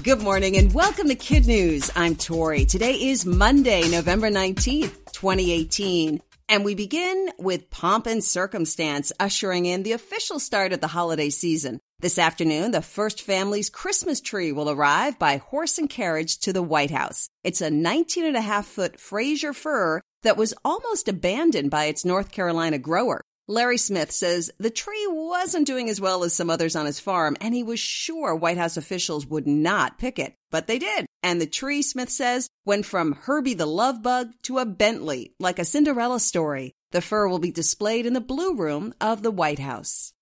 Good morning and welcome to Kid News. I'm Tori. Today is Monday, November 19th, 2018. And we begin with pomp and circumstance, ushering in the official start of the holiday season. This afternoon, the first family's Christmas tree will arrive by horse and carriage to the White House. It's a 19 and a half foot Fraser fir that was almost abandoned by its North Carolina grower. Larry Smith says the tree wasn't doing as well as some others on his farm, and he was sure White House officials would not pick it. But they did. And the tree, Smith says, went from Herbie the Love Bug to a Bentley, like a Cinderella story. The fir will be displayed in the Blue Room of the White House.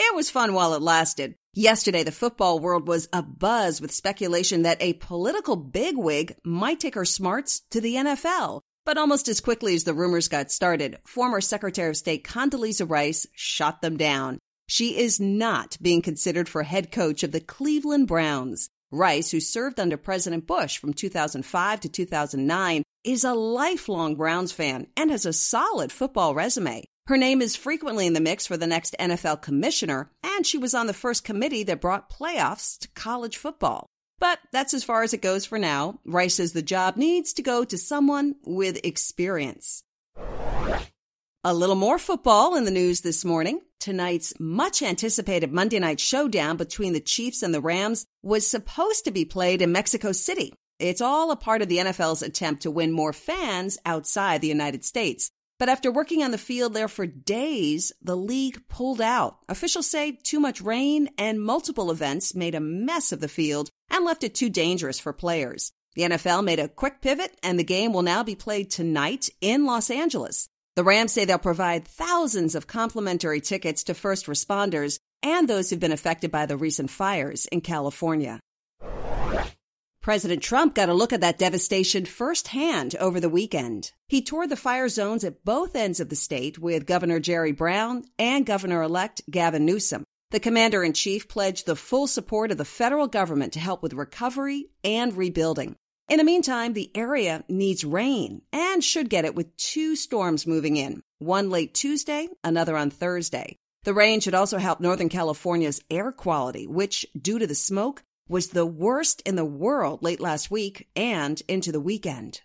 It was fun while it lasted. Yesterday, the football world was abuzz with speculation that a political bigwig might take her smarts to the NFL. But almost as quickly as the rumors got started, former Secretary of State Condoleezza Rice shot them down. She is not being considered for head coach of the Cleveland Browns. Rice, who served under President Bush from 2005 to 2009, is a lifelong Browns fan and has a solid football resume. Her name is frequently in the mix for the next NFL commissioner, and she was on the first committee that brought playoffs to college football. But that's as far as it goes for now. Rice says the job needs to go to someone with experience. A little more football in the news this morning. Tonight's much anticipated Monday night showdown between the Chiefs and the Rams was supposed to be played in Mexico City. It's all a part of the NFL's attempt to win more fans outside the United States. But after working on the field there for days, the league pulled out. Officials say too much rain and multiple events made a mess of the field and left it too dangerous for players. The NFL made a quick pivot and the game will now be played tonight in Los Angeles. The Rams say they'll provide thousands of complimentary tickets to first responders and those who've been affected by the recent fires in California. President Trump got a look at that devastation firsthand over the weekend. He toured the fire zones at both ends of the state with Governor Jerry Brown and Governor elect Gavin Newsom. The commander in chief pledged the full support of the federal government to help with recovery and rebuilding. In the meantime, the area needs rain and should get it with two storms moving in, one late Tuesday, another on Thursday. The rain should also help Northern California's air quality, which, due to the smoke, was the worst in the world late last week and into the weekend.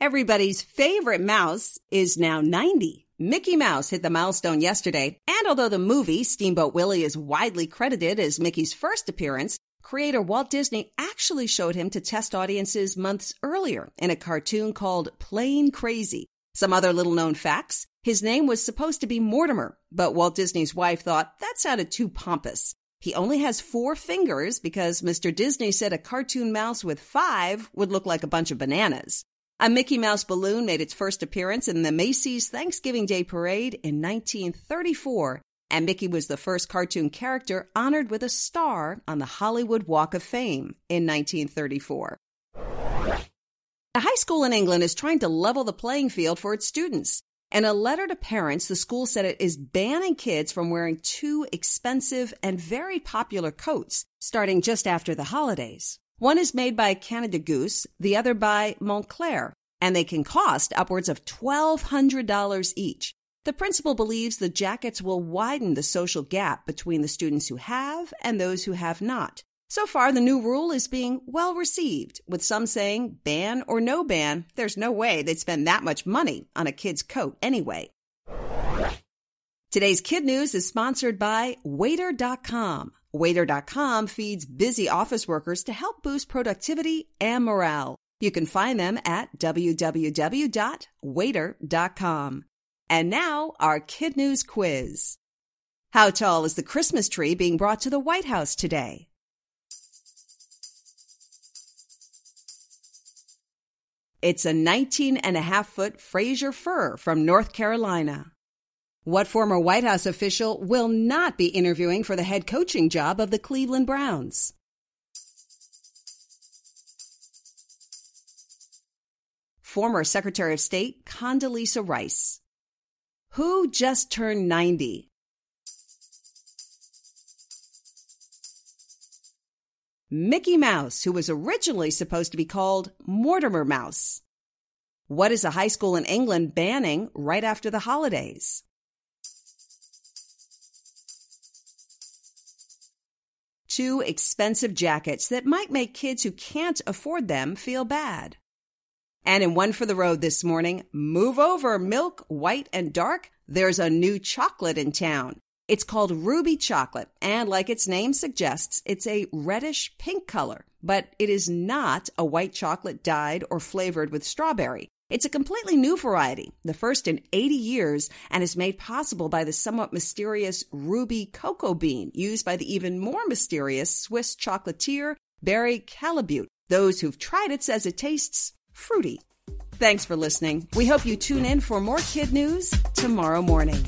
Everybody's favorite mouse is now 90. Mickey Mouse hit the milestone yesterday, and although the movie Steamboat Willie is widely credited as Mickey's first appearance, creator Walt Disney actually showed him to test audiences months earlier in a cartoon called Plane Crazy. Some other little known facts. His name was supposed to be Mortimer, but Walt Disney's wife thought that sounded too pompous. He only has four fingers because Mr. Disney said a cartoon mouse with five would look like a bunch of bananas. A Mickey Mouse balloon made its first appearance in the Macy's Thanksgiving Day Parade in 1934, and Mickey was the first cartoon character honored with a star on the Hollywood Walk of Fame in 1934. A high school in England is trying to level the playing field for its students. In a letter to parents, the school said it is banning kids from wearing two expensive and very popular coats starting just after the holidays. One is made by Canada Goose, the other by Moncler, and they can cost upwards of $1,200 each. The principal believes the jackets will widen the social gap between the students who have and those who have not. So far, the new rule is being well received, with some saying, ban or no ban, there's no way they'd spend that much money on a kid's coat anyway. Today's Kid News is sponsored by Waiter.com. Waiter.com feeds busy office workers to help boost productivity and morale. You can find them at www.waiter.com. And now, our Kid News quiz. How tall is the Christmas tree being brought to the White House today? It's a 19 and a half foot Fraser fir from North Carolina. What former White House official will not be interviewing for the head coaching job of the Cleveland Browns? Former Secretary of State Condoleezza Rice. Who just turned 90? Mickey Mouse, who was originally supposed to be called Mortimer Mouse. What is a high school in England banning right after the holidays? Two expensive jackets that might make kids who can't afford them feel bad. And in One for the Road this morning, move over milk, white, and dark. There's a new chocolate in town. It's called ruby chocolate, and like its name suggests, it's a reddish pink color, but it is not a white chocolate dyed or flavored with strawberry. It's a completely new variety, the first in 80 years, and is made possible by the somewhat mysterious ruby cocoa bean used by the even more mysterious Swiss chocolatier Barry Callebaut. Those who've tried it says it tastes fruity. Thanks for listening. We hope you tune in for more kid news tomorrow morning.